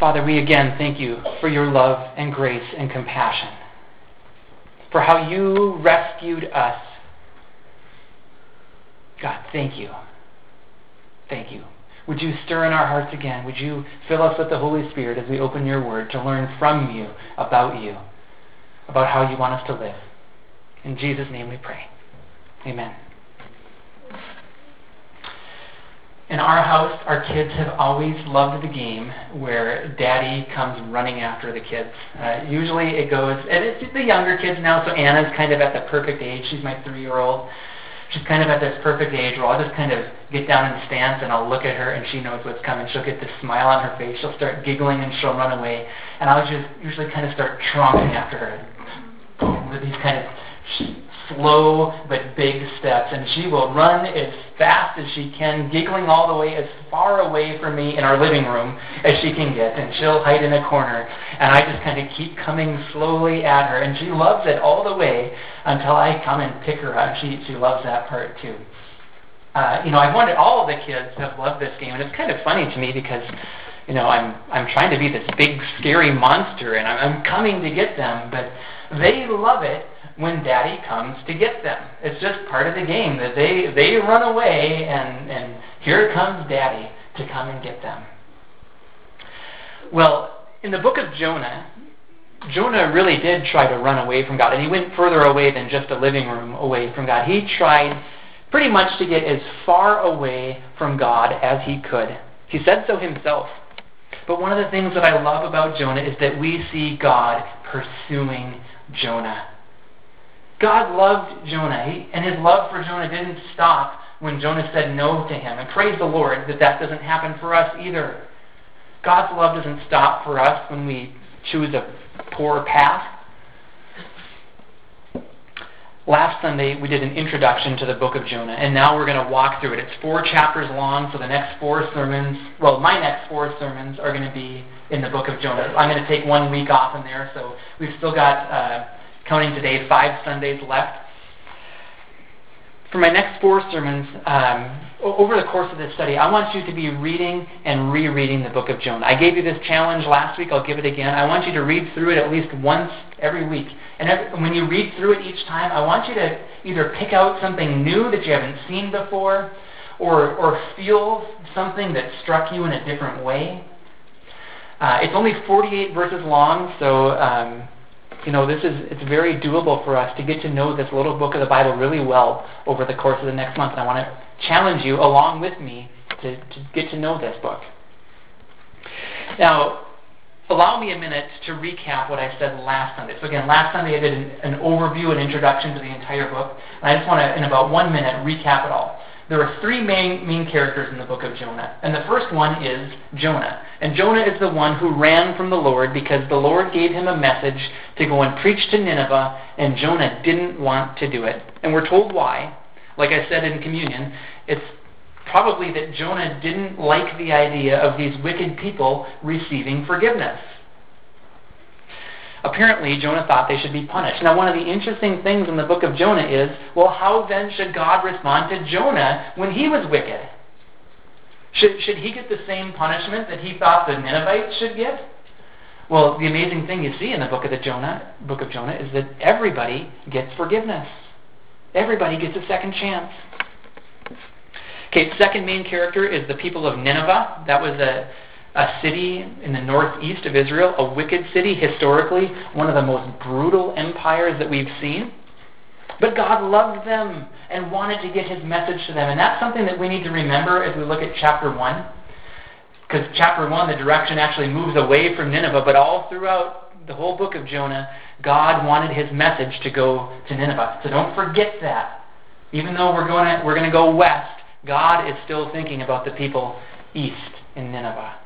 Father, we again thank you for your love and grace and compassion, for how you rescued us. God, thank you. Thank you. Would you stir in our hearts again? Would you fill us with the Holy Spirit as we open your word to learn from you about you, about how you want us to live? In Jesus' name we pray. Amen. In our house, our kids have always loved the game where daddy comes running after the kids. Uh, usually it goes, and it's the younger kids now, so Anna's kind of at the perfect age. She's my three year old. She's kind of at this perfect age where I'll just kind of get down in the stance and I'll look at her and she knows what's coming. She'll get this smile on her face. She'll start giggling and she'll run away. And I'll just usually kind of start tromping after her. Boom, with these kind of slow but big steps, and she will run as fast as she can, giggling all the way as far away from me in our living room as she can get, and she'll hide in a corner, and I just kind of keep coming slowly at her, and she loves it all the way until I come and pick her up. She she loves that part too. Uh, you know, I wanted all of the kids have loved this game, and it's kind of funny to me because you know, I'm I'm trying to be this big scary monster and I'm, I'm coming to get them, but they love it when daddy comes to get them. It's just part of the game that they, they run away and, and here comes daddy to come and get them. Well, in the book of Jonah, Jonah really did try to run away from God, and he went further away than just a living room away from God. He tried pretty much to get as far away from God as he could. He said so himself. But one of the things that I love about Jonah is that we see God pursuing Jonah. God loved Jonah, and his love for Jonah didn't stop when Jonah said no to him. And praise the Lord that that doesn't happen for us either. God's love doesn't stop for us when we choose a poor path. Last Sunday, we did an introduction to the book of Jonah, and now we're going to walk through it. It's four chapters long, so the next four sermons, well, my next four sermons are going to be in the book of Jonah. I'm going to take one week off in there, so we've still got. Uh, counting today, five Sundays left. For my next four sermons, um, over the course of this study, I want you to be reading and rereading the book of Jonah. I gave you this challenge last week. I'll give it again. I want you to read through it at least once every week. And every, when you read through it each time, I want you to either pick out something new that you haven't seen before or, or feel something that struck you in a different way. Uh, it's only 48 verses long, so um, you know, this is it's very doable for us to get to know this little book of the Bible really well over the course of the next month. And I want to challenge you along with me to, to get to know this book. Now, allow me a minute to recap what I said last Sunday. So again, last Sunday I did an, an overview, an introduction to the entire book. And I just want to, in about one minute, recap it all there are three main, main characters in the book of Jonah. And the first one is Jonah. And Jonah is the one who ran from the Lord because the Lord gave him a message to go and preach to Nineveh, and Jonah didn't want to do it. And we're told why. Like I said in communion, it's probably that Jonah didn't like the idea of these wicked people receiving forgiveness. Apparently, Jonah thought they should be punished. Now, one of the interesting things in the book of Jonah is well, how then should God respond to Jonah when he was wicked? Should, should he get the same punishment that he thought the Ninevites should get? Well, the amazing thing you see in the book of the Jonah, book of Jonah, is that everybody gets forgiveness. Everybody gets a second chance. Okay, second main character is the people of Nineveh. That was a a city in the northeast of Israel, a wicked city historically, one of the most brutal empires that we've seen. But God loved them and wanted to get his message to them. And that's something that we need to remember as we look at chapter 1. Because chapter 1, the direction actually moves away from Nineveh, but all throughout the whole book of Jonah, God wanted his message to go to Nineveh. So don't forget that. Even though we're going to, we're going to go west, God is still thinking about the people east in Nineveh.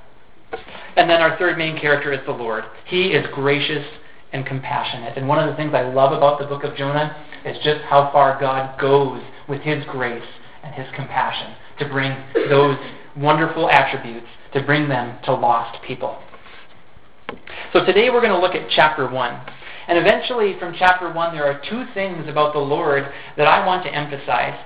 And then our third main character is the Lord. He is gracious and compassionate. And one of the things I love about the book of Jonah is just how far God goes with his grace and his compassion to bring those wonderful attributes, to bring them to lost people. So today we're going to look at chapter 1. And eventually, from chapter 1, there are two things about the Lord that I want to emphasize.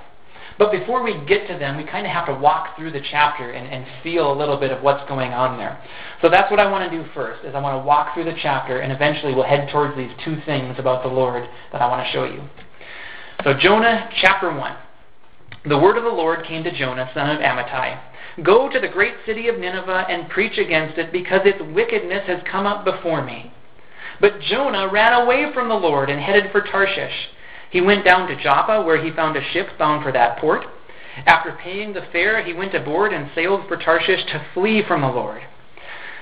But before we get to them, we kind of have to walk through the chapter and, and feel a little bit of what's going on there. So that's what I want to do first, is I want to walk through the chapter, and eventually we'll head towards these two things about the Lord that I want to show you. So Jonah chapter 1. The word of the Lord came to Jonah, son of Amittai. Go to the great city of Nineveh and preach against it, because its wickedness has come up before me. But Jonah ran away from the Lord and headed for Tarshish. He went down to Joppa, where he found a ship bound for that port. After paying the fare, he went aboard and sailed for Tarshish to flee from the Lord.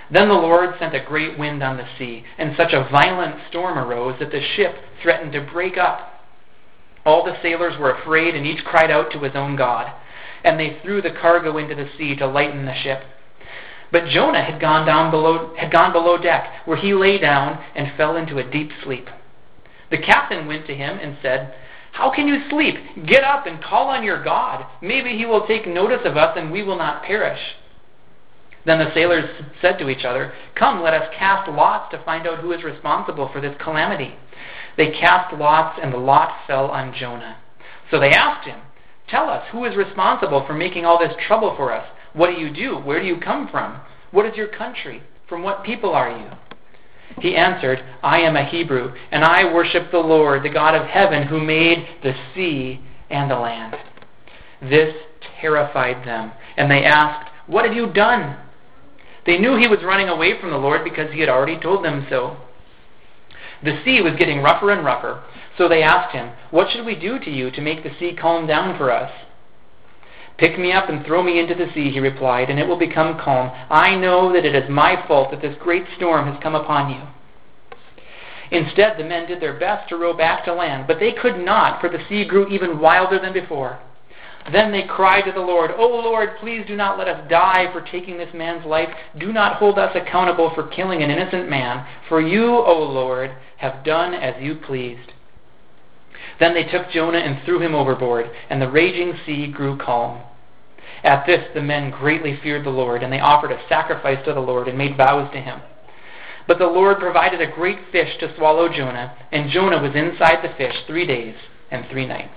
Then the Lord sent a great wind on the sea, and such a violent storm arose that the ship threatened to break up. All the sailors were afraid, and each cried out to his own God. And they threw the cargo into the sea to lighten the ship. But Jonah had gone down below had gone below deck, where he lay down and fell into a deep sleep. The captain went to him and said, How can you sleep? Get up and call on your God. Maybe he will take notice of us and we will not perish. Then the sailors said to each other, Come, let us cast lots to find out who is responsible for this calamity. They cast lots, and the lot fell on Jonah. So they asked him, Tell us, who is responsible for making all this trouble for us? What do you do? Where do you come from? What is your country? From what people are you? He answered, I am a Hebrew, and I worship the Lord, the God of heaven, who made the sea and the land. This terrified them, and they asked, What have you done? They knew he was running away from the Lord because he had already told them so. The sea was getting rougher and rougher, so they asked him, What should we do to you to make the sea calm down for us? Pick me up and throw me into the sea, he replied, and it will become calm. I know that it is my fault that this great storm has come upon you. Instead, the men did their best to row back to land, but they could not, for the sea grew even wilder than before. Then they cried to the Lord, O Lord, please do not let us die for taking this man's life. Do not hold us accountable for killing an innocent man, for you, O Lord, have done as you pleased. Then they took Jonah and threw him overboard, and the raging sea grew calm. At this the men greatly feared the Lord, and they offered a sacrifice to the Lord and made vows to him. But the Lord provided a great fish to swallow Jonah, and Jonah was inside the fish three days and three nights.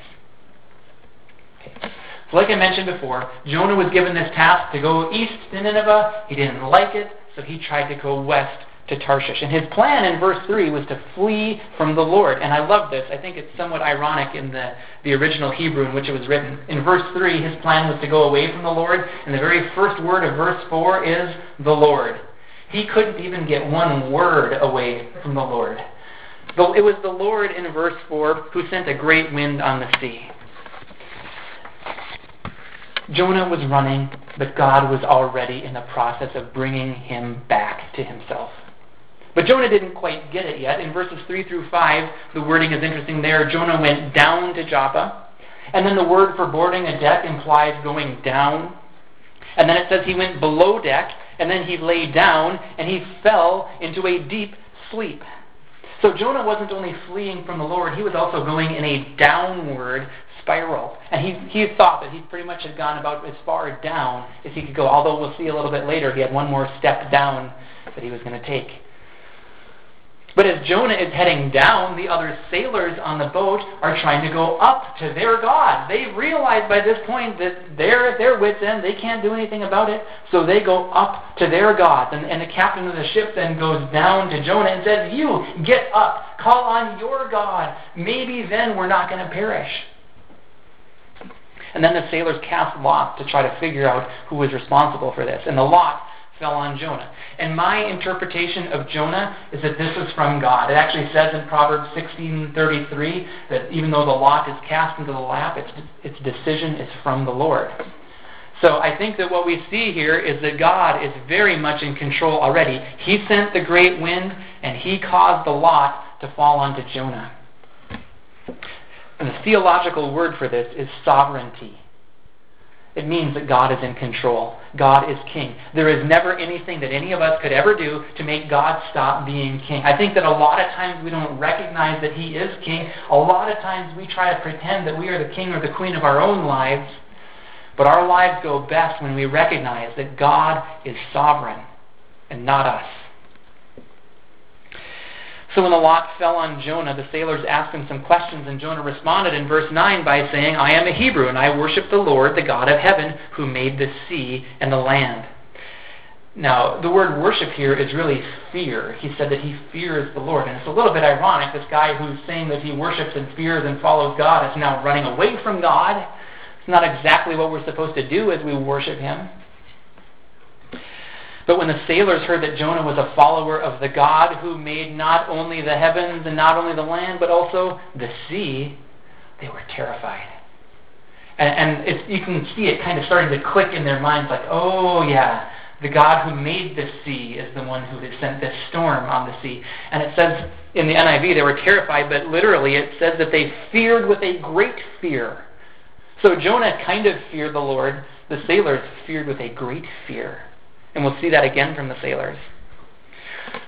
Okay. So like I mentioned before, Jonah was given this task to go east to Nineveh. He didn't like it, so he tried to go west to Tarshish. And his plan in verse 3 was to flee from the Lord. And I love this. I think it's somewhat ironic in the, the original Hebrew in which it was written. In verse 3, his plan was to go away from the Lord. And the very first word of verse 4 is the Lord. He couldn't even get one word away from the Lord. It was the Lord in verse 4 who sent a great wind on the sea. Jonah was running, but God was already in the process of bringing him back to himself. But Jonah didn't quite get it yet. In verses 3 through 5, the wording is interesting there. Jonah went down to Joppa. And then the word for boarding a deck implies going down. And then it says he went below deck, and then he lay down, and he fell into a deep sleep. So Jonah wasn't only fleeing from the Lord, he was also going in a downward spiral. And he, he thought that he pretty much had gone about as far down as he could go, although we'll see a little bit later he had one more step down that he was going to take. But as Jonah is heading down, the other sailors on the boat are trying to go up to their God. They realize by this point that they're at their wits' end. They can't do anything about it. So they go up to their God. And, and the captain of the ship then goes down to Jonah and says, You, get up. Call on your God. Maybe then we're not going to perish. And then the sailors cast lots to try to figure out who was responsible for this. And the lot fell on Jonah. And my interpretation of Jonah is that this is from God. It actually says in Proverbs 16:33 that even though the lot is cast into the lap, its, its decision is from the Lord. So I think that what we see here is that God is very much in control already. He sent the great wind, and he caused the lot to fall onto Jonah. And the theological word for this is sovereignty. It means that God is in control. God is king. There is never anything that any of us could ever do to make God stop being king. I think that a lot of times we don't recognize that he is king. A lot of times we try to pretend that we are the king or the queen of our own lives. But our lives go best when we recognize that God is sovereign and not us. So when the lot fell on Jonah, the sailors asked him some questions, and Jonah responded in verse 9 by saying, I am a Hebrew, and I worship the Lord, the God of heaven, who made the sea and the land. Now, the word worship here is really fear. He said that he fears the Lord. And it's a little bit ironic. This guy who's saying that he worships and fears and follows God is now running away from God. It's not exactly what we're supposed to do as we worship him. But when the sailors heard that Jonah was a follower of the God who made not only the heavens and not only the land, but also the sea, they were terrified. And, and you can see it kind of starting to click in their minds like, oh, yeah, the God who made the sea is the one who has sent this storm on the sea. And it says in the NIV they were terrified, but literally it says that they feared with a great fear. So Jonah kind of feared the Lord. The sailors feared with a great fear. And we'll see that again from the sailors.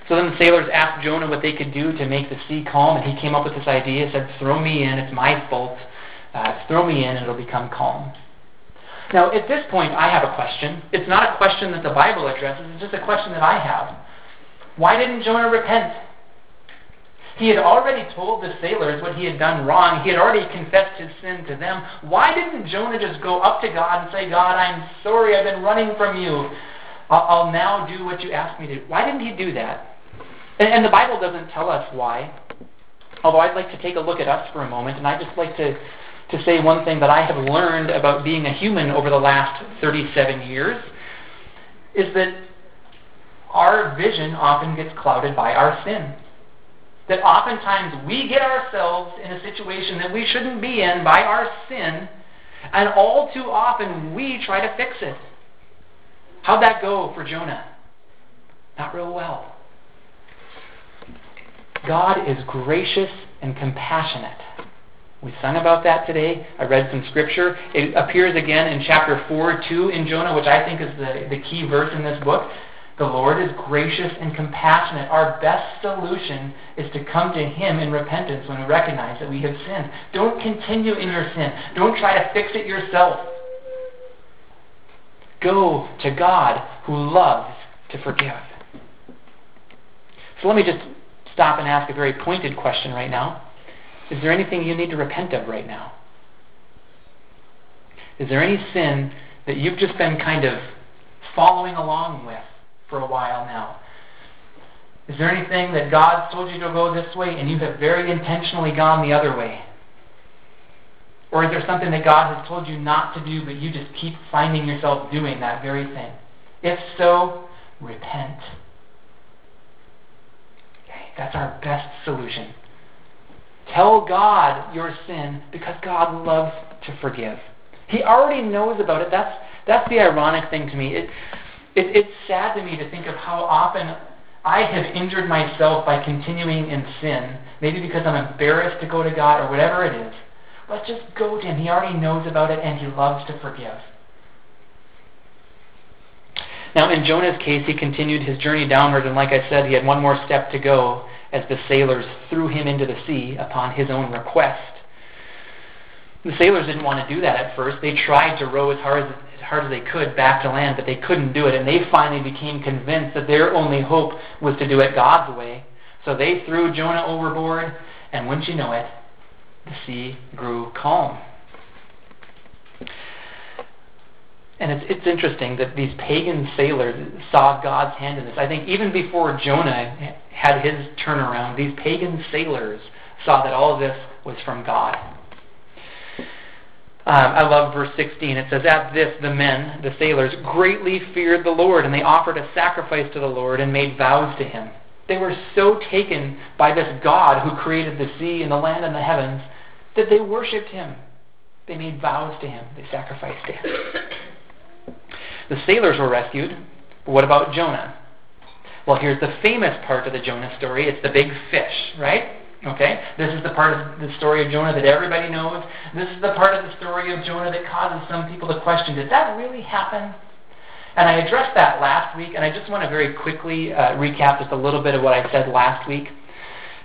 So then the sailors asked Jonah what they could do to make the sea calm, and he came up with this idea. Said, Throw me in, it's my fault. Uh, throw me in, and it'll become calm. Now, at this point, I have a question. It's not a question that the Bible addresses, it's just a question that I have. Why didn't Jonah repent? He had already told the sailors what he had done wrong. He had already confessed his sin to them. Why didn't Jonah just go up to God and say, God, I'm sorry, I've been running from you. I'll, I'll now do what you asked me to. Why didn't he do that? And, and the Bible doesn't tell us why. Although I'd like to take a look at us for a moment, and I'd just like to, to say one thing that I have learned about being a human over the last 37 years is that our vision often gets clouded by our sin. That oftentimes we get ourselves in a situation that we shouldn't be in by our sin, and all too often we try to fix it. How'd that go for Jonah? Not real well. God is gracious and compassionate. We sung about that today. I read some scripture. It appears again in chapter 4 2 in Jonah, which I think is the, the key verse in this book. The Lord is gracious and compassionate. Our best solution is to come to Him in repentance when we recognize that we have sinned. Don't continue in your sin. Don't try to fix it yourself. Go to God who loves to forgive. So let me just stop and ask a very pointed question right now. Is there anything you need to repent of right now? Is there any sin that you've just been kind of following along with for a while now? Is there anything that God told you to go this way and you have very intentionally gone the other way? Or is there something that God has told you not to do, but you just keep finding yourself doing that very thing? If so, repent. Okay, that's our best solution. Tell God your sin because God loves to forgive. He already knows about it. That's, that's the ironic thing to me. It, it, it's sad to me to think of how often I have injured myself by continuing in sin, maybe because I'm embarrassed to go to God or whatever it is. Let's just go to Him. He already knows about it and He loves to forgive. Now, in Jonah's case, he continued his journey downward, and like I said, he had one more step to go as the sailors threw him into the sea upon his own request. The sailors didn't want to do that at first. They tried to row as hard as, as hard as they could back to land, but they couldn't do it, and they finally became convinced that their only hope was to do it God's way. So they threw Jonah overboard, and wouldn't you know it, the sea grew calm. And it's, it's interesting that these pagan sailors saw God's hand in this. I think even before Jonah had his turnaround, these pagan sailors saw that all this was from God. Um, I love verse 16. It says, At this, the men, the sailors, greatly feared the Lord, and they offered a sacrifice to the Lord and made vows to him. They were so taken by this God who created the sea and the land and the heavens that they worshipped him. They made vows to him. They sacrificed to him. The sailors were rescued. But what about Jonah? Well, here's the famous part of the Jonah story. It's the big fish, right? Okay? This is the part of the story of Jonah that everybody knows. This is the part of the story of Jonah that causes some people to question, did that really happen? And I addressed that last week, and I just want to very quickly uh, recap just a little bit of what I said last week.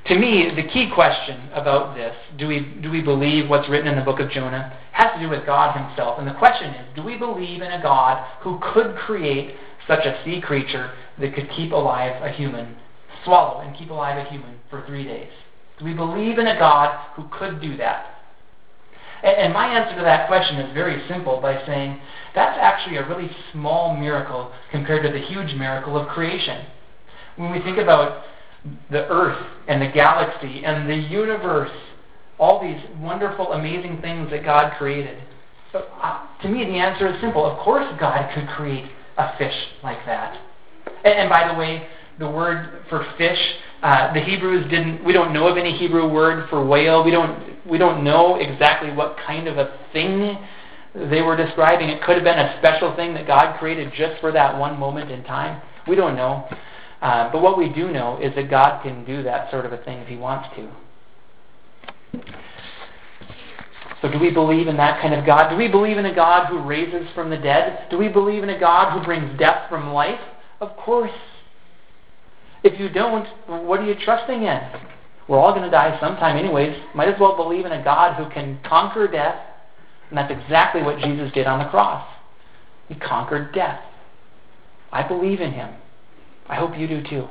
To me, the key question about this, do we, do we believe what's written in the book of Jonah, has to do with God himself. And the question is, do we believe in a God who could create such a sea creature that could keep alive a human swallow and keep alive a human for three days? Do we believe in a God who could do that? And my answer to that question is very simple by saying that's actually a really small miracle compared to the huge miracle of creation. When we think about the earth and the galaxy and the universe, all these wonderful, amazing things that God created, uh, to me the answer is simple. Of course, God could create a fish like that. And, and by the way, the word for fish, uh, the Hebrews didn't. We don't know of any Hebrew word for whale. We don't. We don't know exactly what kind of a thing they were describing. It could have been a special thing that God created just for that one moment in time. We don't know. Uh, but what we do know is that God can do that sort of a thing if He wants to. So, do we believe in that kind of God? Do we believe in a God who raises from the dead? Do we believe in a God who brings death from life? Of course. If you don't, what are you trusting in? We're all going to die sometime, anyways. Might as well believe in a God who can conquer death. And that's exactly what Jesus did on the cross. He conquered death. I believe in him. I hope you do too.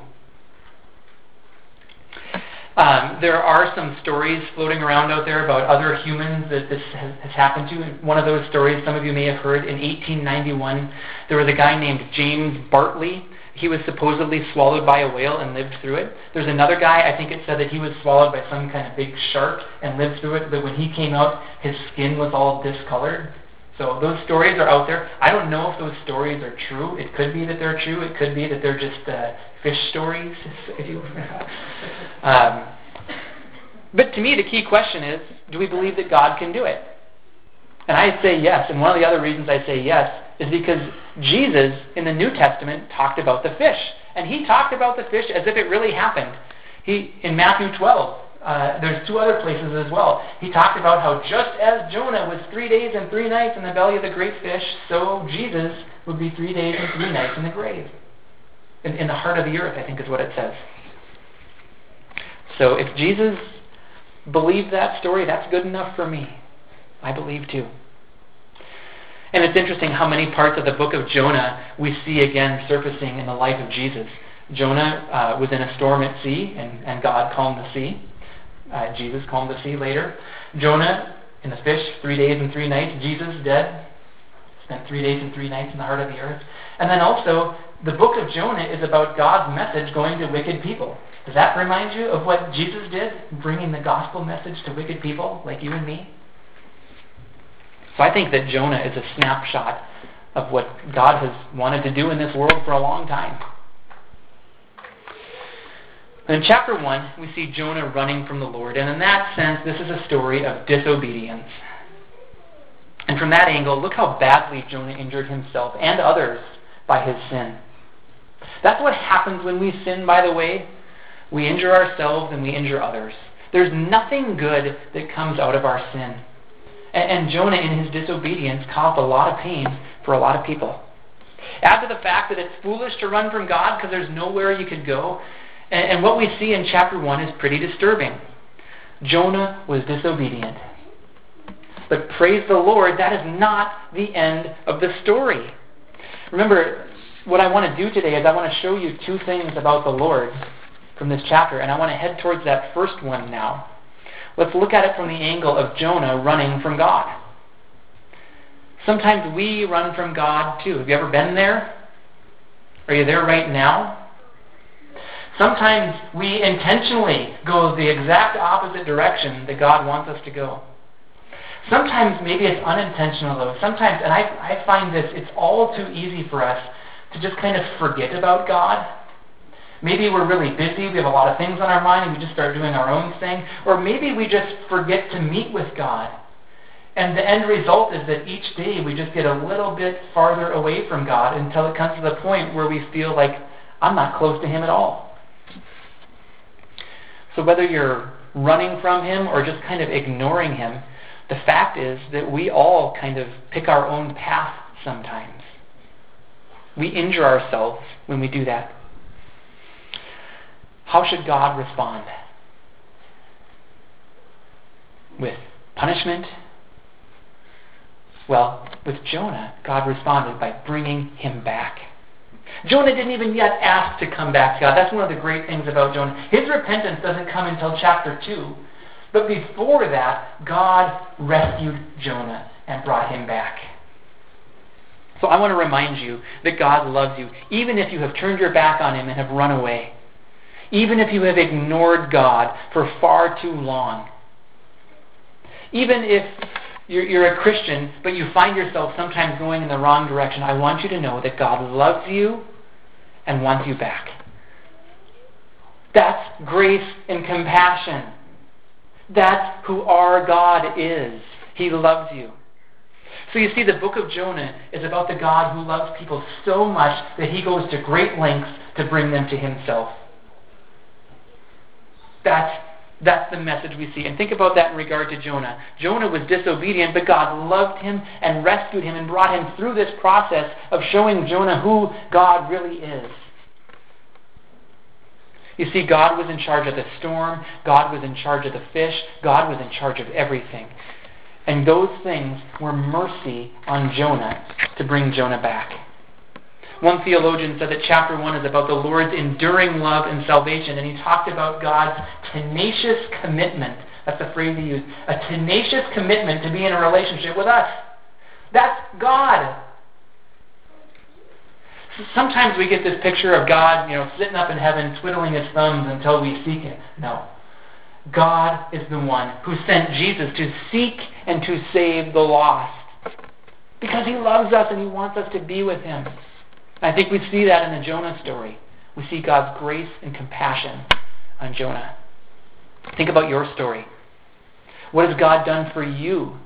Um, there are some stories floating around out there about other humans that this has, has, happened to. One of those stories, some of you may have heard, in 1891, there was a guy named James Bartley he was supposedly swallowed by a whale and lived through it. There's another guy, I think it said that he was swallowed by some kind of big shark and lived through it, but when he came out, his skin was all discolored. So those stories are out there. I don't know if those stories are true. It could be that they're true. It could be that they're just uh, fish stories. Um, but to me, the key question is, do we believe that God can do it? And I say yes. And one of the other reasons I say yes is because Jesus in the New Testament talked about the fish. And he talked about the fish as if it really happened. He in Matthew 12, uh, there's two other places as well. He talked about how just as Jonah was three days and three nights in the belly of the great fish, so Jesus would be three days and three nights in the grave. In, in the heart of the earth, I think is what it says. So if Jesus believed that story, that's good enough for me. I believe too. And it's interesting how many parts of the book of Jonah we see again surfacing in the life of Jesus. Jonah uh, was in a storm at sea, and, and God calmed the sea. Uh, Jesus calmed the sea later. Jonah in the fish, three days and three nights. Jesus dead, spent three days and three nights in the heart of the earth. And then also, the book of Jonah is about God's message going to wicked people. Does that remind you of what Jesus did, bringing the gospel message to wicked people like you and me? So I think that Jonah is a snapshot of what God has wanted to do in this world for a long time. In chapter 1, we see Jonah running from the Lord, and in that sense, this is a story of disobedience. And from that angle, look how badly Jonah injured himself and others by his sin. That's what happens when we sin, by the way. We injure ourselves and we injure others. There's nothing good that comes out of our sin. And, and Jonah, in his disobedience, caused a lot of pain for a lot of people. Add to the fact that it's foolish to run from God because there's nowhere you could go. And, and what we see in chapter 1 is pretty disturbing. Jonah was disobedient. But praise the Lord, that is not the end of the story. Remember, what I want to do today is I want to show you two things about the Lord from this chapter, and I want to head towards that first one now. Let's look at it from the angle of Jonah running from God. Sometimes we run from God too. Have you ever been there? Are you there right now? Sometimes we intentionally go the exact opposite direction that God wants us to go. Sometimes maybe it's unintentional though. Sometimes, and I, I find this, it's all too easy for us to just kind of forget about God Maybe we're really busy, we have a lot of things on our mind, and we just start doing our own thing. Or maybe we just forget to meet with God. And the end result is that each day we just get a little bit farther away from God until it comes to the point where we feel like, I'm not close to Him at all. So whether you're running from Him or just kind of ignoring Him, the fact is that we all kind of pick our own path sometimes. We injure ourselves when we do that. How should God respond? With punishment? Well, with Jonah, God responded by bringing him back. Jonah didn't even yet ask to come back to God. That's one of the great things about Jonah. His repentance doesn't come until chapter 2. But before that, God rescued Jonah and brought him back. So I want to remind you that God loves you, even if you have turned your back on Him and have run away. Even if you have ignored God for far too long. Even if you're, you're a Christian, but you find yourself sometimes going in the wrong direction, I want you to know that God loves you and wants you back. That's grace and compassion. That's who our God is. He loves you. So you see, the book of Jonah is about the God who loves people so much that he goes to great lengths to bring them to himself. That's, that's the message we see. And think about that in regard to Jonah. Jonah was disobedient, but God loved him and rescued him and brought him through this process of showing Jonah who God really is. You see, God was in charge of the storm, God was in charge of the fish, God was in charge of everything. And those things were mercy on Jonah to bring Jonah back. One theologian said that chapter 1 is about the Lord's enduring love and salvation, and he talked about God's tenacious commitment. That's the phrase he used. A tenacious commitment to be in a relationship with us. That's God. Sometimes we get this picture of God, you know, sitting up in heaven, twiddling his thumbs until we seek him. No. God is the one who sent Jesus to seek and to save the lost. Because he loves us and he wants us to be with him. I think we see that in the Jonah story. We see God's grace and compassion on Jonah. Think about your story. What has God done for you?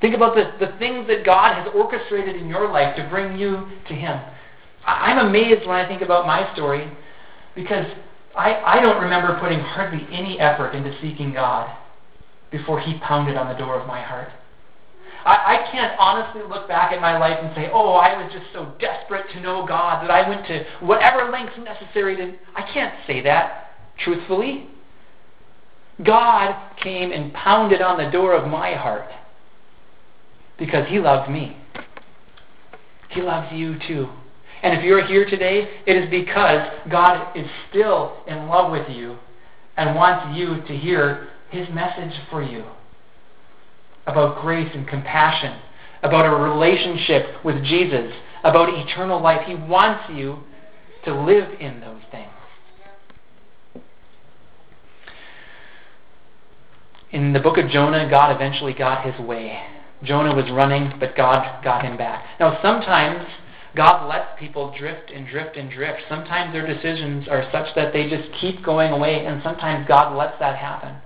Think about the, the things that God has orchestrated in your life to bring you to Him. I'm amazed when I think about my story because I, I don't remember putting hardly any effort into seeking God before He pounded on the door of my heart. I, I can't honestly look back at my life and say, oh, I was just so desperate to know God that I went to whatever lengths necessary to. I can't say that truthfully. God came and pounded on the door of my heart because He loves me. He loves you too. And if you're here today, it is because God is still in love with you and wants you to hear His message for you about grace and compassion, about a relationship with Jesus, about eternal life. He wants you to live in those things. In the book of Jonah, God eventually got his way. Jonah was running, but God got him back. Now, sometimes God lets people drift and drift and drift. Sometimes their decisions are such that they just keep going away, and sometimes God lets that happen.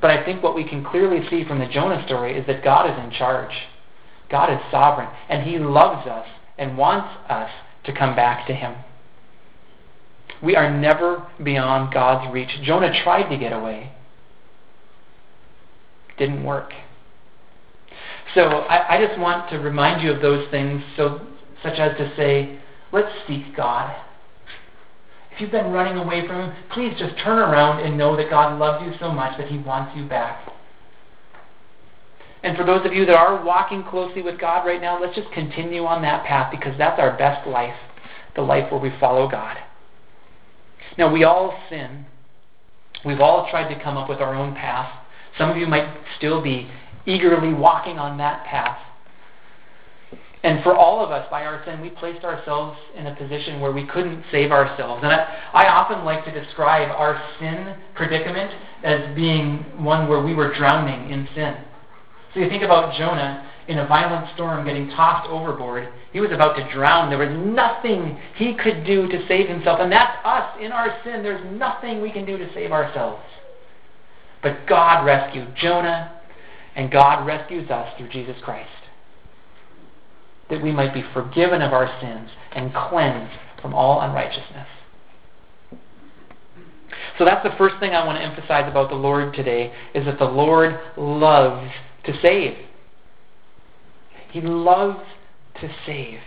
But I think what we can clearly see from the Jonah story is that God is in charge. God is sovereign, and He loves us and wants us to come back to Him. We are never beyond God's reach. Jonah tried to get away, didn't work. So I, I just want to remind you of those things so such as to say, let's seek God. If you've been running away from Him, please just turn around and know that God loves you so much that He wants you back. And for those of you that are walking closely with God right now, let's just continue on that path because that's our best life, the life where we follow God. Now, we all sin. We've all tried to come up with our own path. Some of you might still be eagerly walking on that path. And for all of us, by our sin, we placed ourselves in a position where we couldn't save ourselves. And I, I often like to describe our sin predicament as being one where we were drowning in sin. So you think about Jonah in a violent storm getting tossed overboard. He was about to drown. There was nothing he could do to save himself. And that's us in our sin. There's nothing we can do to save ourselves. But God rescued Jonah, and God rescues us through Jesus Christ that we might be forgiven of our sins and cleansed from all unrighteousness. So that's the first thing I want to emphasize about the Lord today is that the Lord loves to save. He loves to save.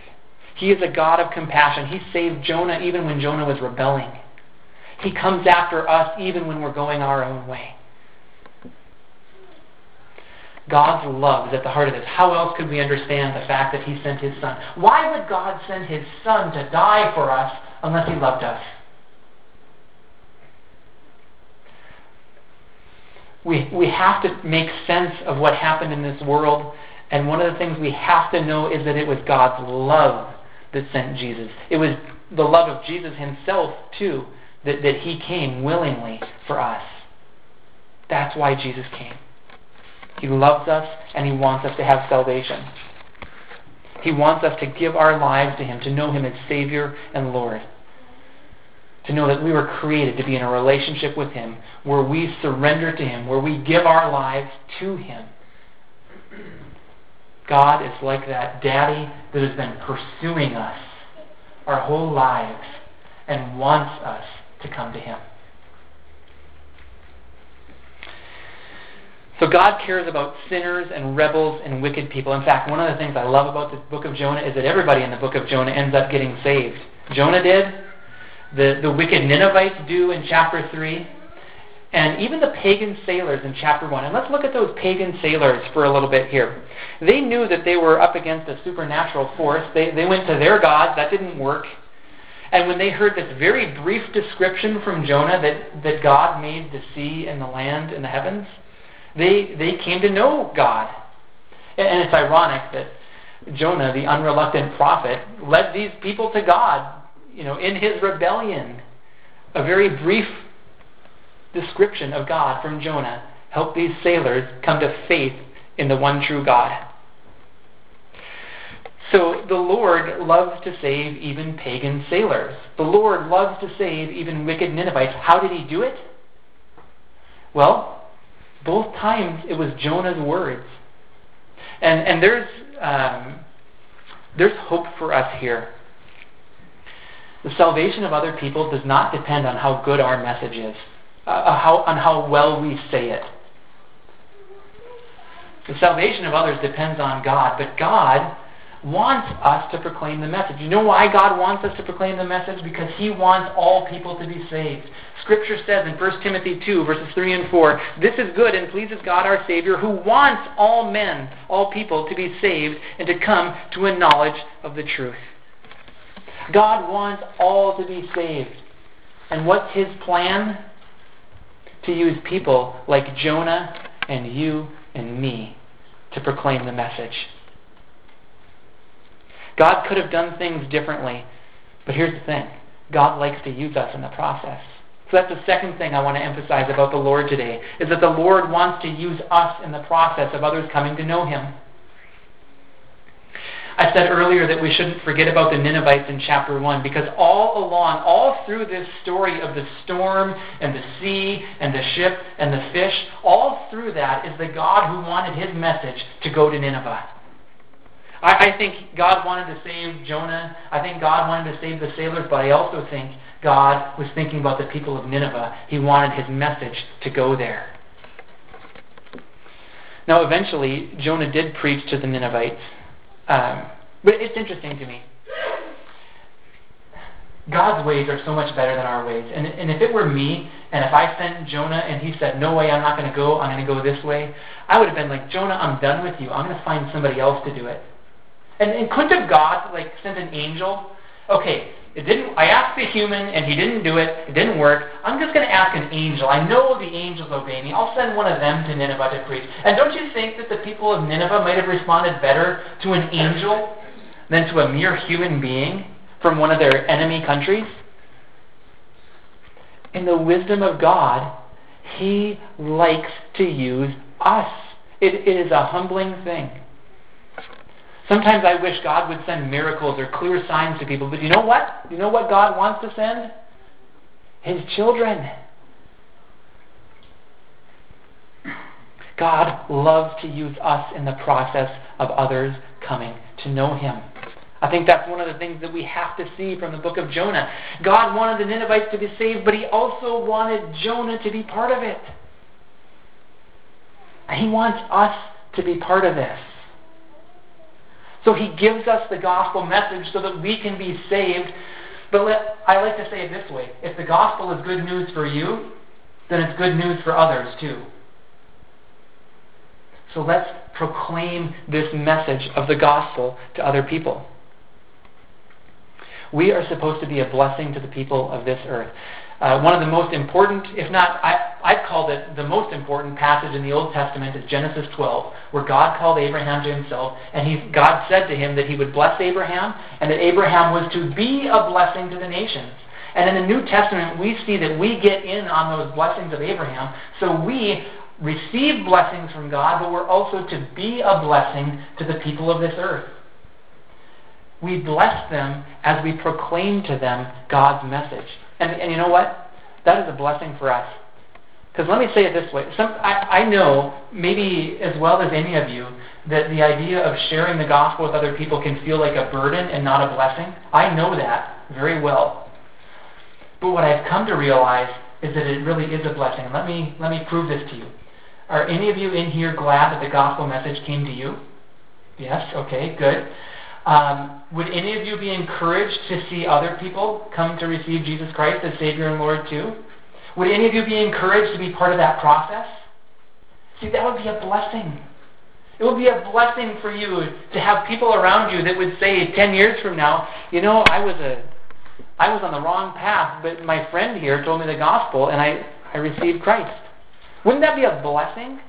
He is a God of compassion. He saved Jonah even when Jonah was rebelling. He comes after us even when we're going our own way. God's love is at the heart of this. How else could we understand the fact that He sent His Son? Why would God send His Son to die for us unless He loved us? We, we have to make sense of what happened in this world, and one of the things we have to know is that it was God's love that sent Jesus. It was the love of Jesus Himself, too, that, that He came willingly for us. That's why Jesus came. He loves us and He wants us to have salvation. He wants us to give our lives to Him, to know Him as Savior and Lord. To know that we were created to be in a relationship with Him where we surrender to Him, where we give our lives to Him. God is like that daddy that has been pursuing us our whole lives and wants us to come to Him. So God cares about sinners and rebels and wicked people. In fact, one of the things I love about the book of Jonah is that everybody in the book of Jonah ends up getting saved. Jonah did, the, the wicked Ninevites do in chapter 3, and even the pagan sailors in chapter 1. And let's look at those pagan sailors for a little bit here. They knew that they were up against a supernatural force. They, they went to their gods. That didn't work. And when they heard this very brief description from Jonah that, that God made the sea and the land and the heavens, they, they came to know God. And it's ironic that Jonah, the unreluctant prophet, led these people to God, you know, in his rebellion. A very brief description of God from Jonah helped these sailors come to faith in the one true God. So the Lord loves to save even pagan sailors. The Lord loves to save even wicked Ninevites. How did he do it? Well, both times it was Jonah's words. And, and there's, um, there's hope for us here. The salvation of other people does not depend on how good our message is, uh, uh how, on how well we say it. The salvation of others depends on God, but God wants us to proclaim the message. You know why God wants us to proclaim the message? Because He wants all people to be saved. Scripture says in 1 Timothy 2, verses 3 and 4, This is good and pleases God our Savior, who wants all men, all people, to be saved and to come to a knowledge of the truth. God wants all to be saved. And what's His plan? To use people like Jonah and you and me to proclaim the message. God could have done things differently, but here's the thing God likes to use us in the process. So that's the second thing I want to emphasize about the Lord today, is that the Lord wants to use us in the process of others coming to know Him. I said earlier that we shouldn't forget about the Ninevites in chapter 1 because all along, all through this story of the storm and the sea and the ship and the fish, all through that is the God who wanted his message to go to Nineveh. I, I think God wanted to save Jonah. I think God wanted to save the sailors, but I also think God was thinking about the people of Nineveh. He wanted his message to go there. Now, eventually, Jonah did preach to the Ninevites. Um, but it's interesting to me. God's ways are so much better than our ways. And, and if it were me, and if I sent Jonah and he said, No way, I'm not going to go, I'm going to go this way, I would have been like, Jonah, I'm done with you. I'm going to find somebody else to do it. And, and couldn't have God like sent an angel? Okay, it didn't. I asked the human, and he didn't do it. It didn't work. I'm just going to ask an angel. I know the angels obey me. I'll send one of them to Nineveh to preach. And don't you think that the people of Nineveh might have responded better to an angel than to a mere human being from one of their enemy countries? In the wisdom of God, He likes to use us. it, it is a humbling thing. Sometimes I wish God would send miracles or clear signs to people, but you know what? You know what God wants to send? His children. God loves to use us in the process of others coming to know Him. I think that's one of the things that we have to see from the book of Jonah. God wanted the Ninevites to be saved, but He also wanted Jonah to be part of it. He wants us to be part of this. So he gives us the gospel message so that we can be saved. But let, I like to say it this way if the gospel is good news for you, then it's good news for others too. So let's proclaim this message of the gospel to other people. We are supposed to be a blessing to the people of this earth. Uh, one of the most important, if not, I, I've called it the most important passage in the Old Testament is Genesis 12, where God called Abraham to himself, and he, God said to him that he would bless Abraham, and that Abraham was to be a blessing to the nations. And in the New Testament, we see that we get in on those blessings of Abraham, so we receive blessings from God, but we're also to be a blessing to the people of this earth. We bless them as we proclaim to them God's message. And, and you know what? That is a blessing for us. Because let me say it this way. Some, I, I know, maybe as well as any of you, that the idea of sharing the gospel with other people can feel like a burden and not a blessing. I know that very well. But what I've come to realize is that it really is a blessing. And let me, let me prove this to you. Are any of you in here glad that the gospel message came to you? Yes? Okay, good. Um, would any of you be encouraged to see other people come to receive Jesus Christ as Savior and Lord too? Would any of you be encouraged to be part of that process? See, that would be a blessing. It would be a blessing for you to have people around you that would say 10 years from now, you know, I was a I was on the wrong path, but my friend here told me the gospel and I, I received Christ. Wouldn't that be a blessing?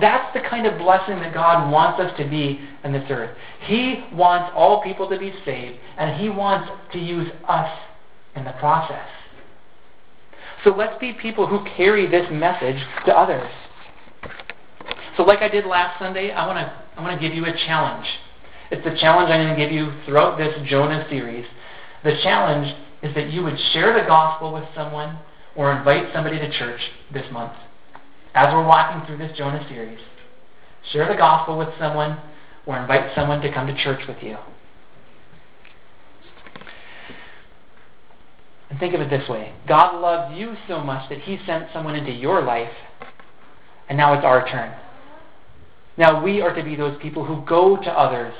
That's the kind of blessing that God wants us to be in this earth. He wants all people to be saved, and He wants to use us in the process. So let's be people who carry this message to others. So, like I did last Sunday, I want to I want to give you a challenge. It's the challenge I'm going to give you throughout this Jonah series. The challenge is that you would share the gospel with someone or invite somebody to church this month as we're walking through this Jonah series. Share the gospel with someone or invite someone to come to church with you. And think of it this way God loved you so much that He sent someone into your life, and now it's our turn. Now we are to be those people who go to others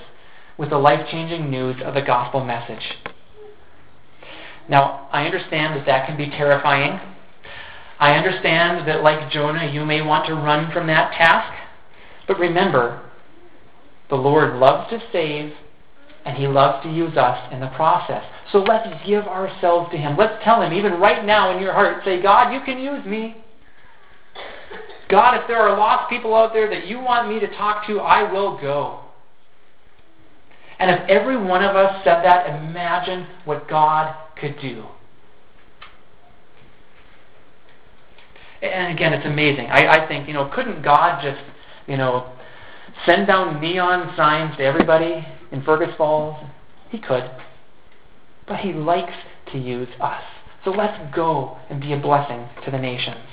with the life changing news of the gospel message. Now, I understand that that can be terrifying. I understand that, like Jonah, you may want to run from that task. But remember, the Lord loves to save, and He loves to use us in the process. So let's give ourselves to Him. Let's tell Him, even right now in your heart, say, God, you can use me. God, if there are lost people out there that you want me to talk to, I will go. And if every one of us said that, imagine what God could do. And again, it's amazing. I, I think, you know, couldn't God just, you know, send down neon signs to everybody in Fergus Falls? He could. But He likes to use us. So let's go and be a blessing to the nations.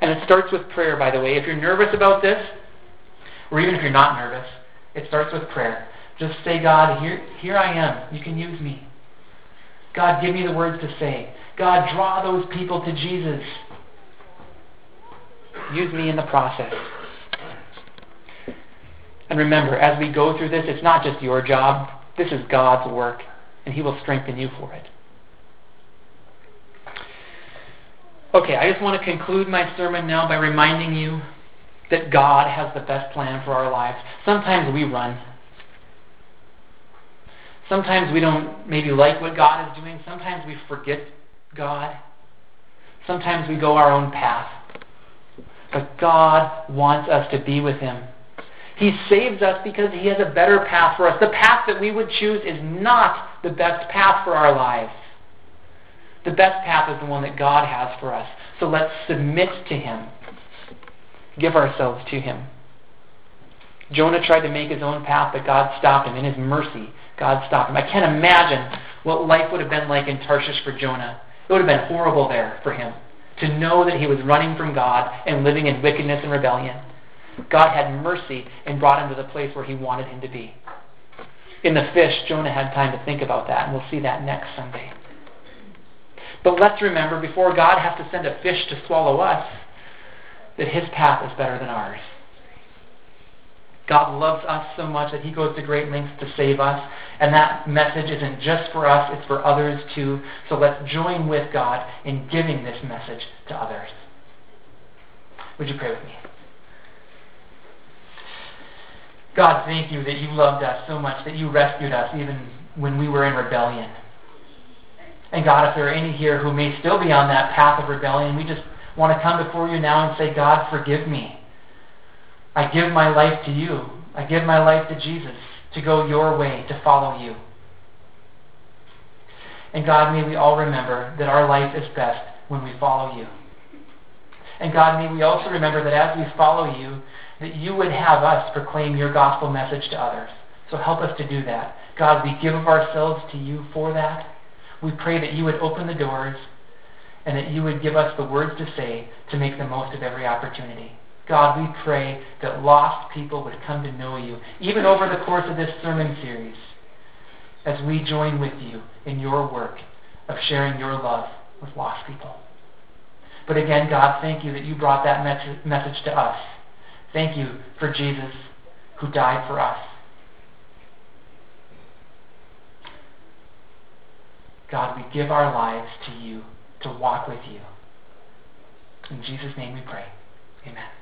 And it starts with prayer, by the way. If you're nervous about this, or even if you're not nervous, it starts with prayer. Just say, God, here, here I am. You can use me. God, give me the words to say. God, draw those people to Jesus. Use me in the process. And remember, as we go through this, it's not just your job. This is God's work, and He will strengthen you for it. Okay, I just want to conclude my sermon now by reminding you that God has the best plan for our lives. Sometimes we run. Sometimes we don't maybe like what God is doing. Sometimes we forget God. Sometimes we go our own path. But God wants us to be with Him. He saves us because He has a better path for us. The path that we would choose is not the best path for our lives. The best path is the one that God has for us. So let's submit to Him. Give ourselves to Him. Jonah tried to make his own path, but God stopped him. In His mercy, God stopped him. I can't imagine what life would have been like in Tarshish for Jonah. It would have been horrible there for him to know that he was running from God and living in wickedness and rebellion. God had mercy and brought him to the place where he wanted him to be. In the fish, Jonah had time to think about that, and we'll see that next Sunday. But let's remember, before God has to send a fish to swallow us, that his path is better than ours. God loves us so much that he goes to great lengths to save us. And that message isn't just for us, it's for others too. So let's join with God in giving this message to others. Would you pray with me? God, thank you that you loved us so much, that you rescued us even when we were in rebellion. And God, if there are any here who may still be on that path of rebellion, we just want to come before you now and say, God, forgive me. I give my life to you. I give my life to Jesus to go your way, to follow you. And God, may we all remember that our life is best when we follow you. And God, may we also remember that as we follow you, that you would have us proclaim your gospel message to others. So help us to do that. God, we give of ourselves to you for that. We pray that you would open the doors and that you would give us the words to say to make the most of every opportunity. God, we pray that lost people would come to know you, even over the course of this sermon series, as we join with you in your work of sharing your love with lost people. But again, God, thank you that you brought that message to us. Thank you for Jesus who died for us. God, we give our lives to you to walk with you. In Jesus' name we pray. Amen.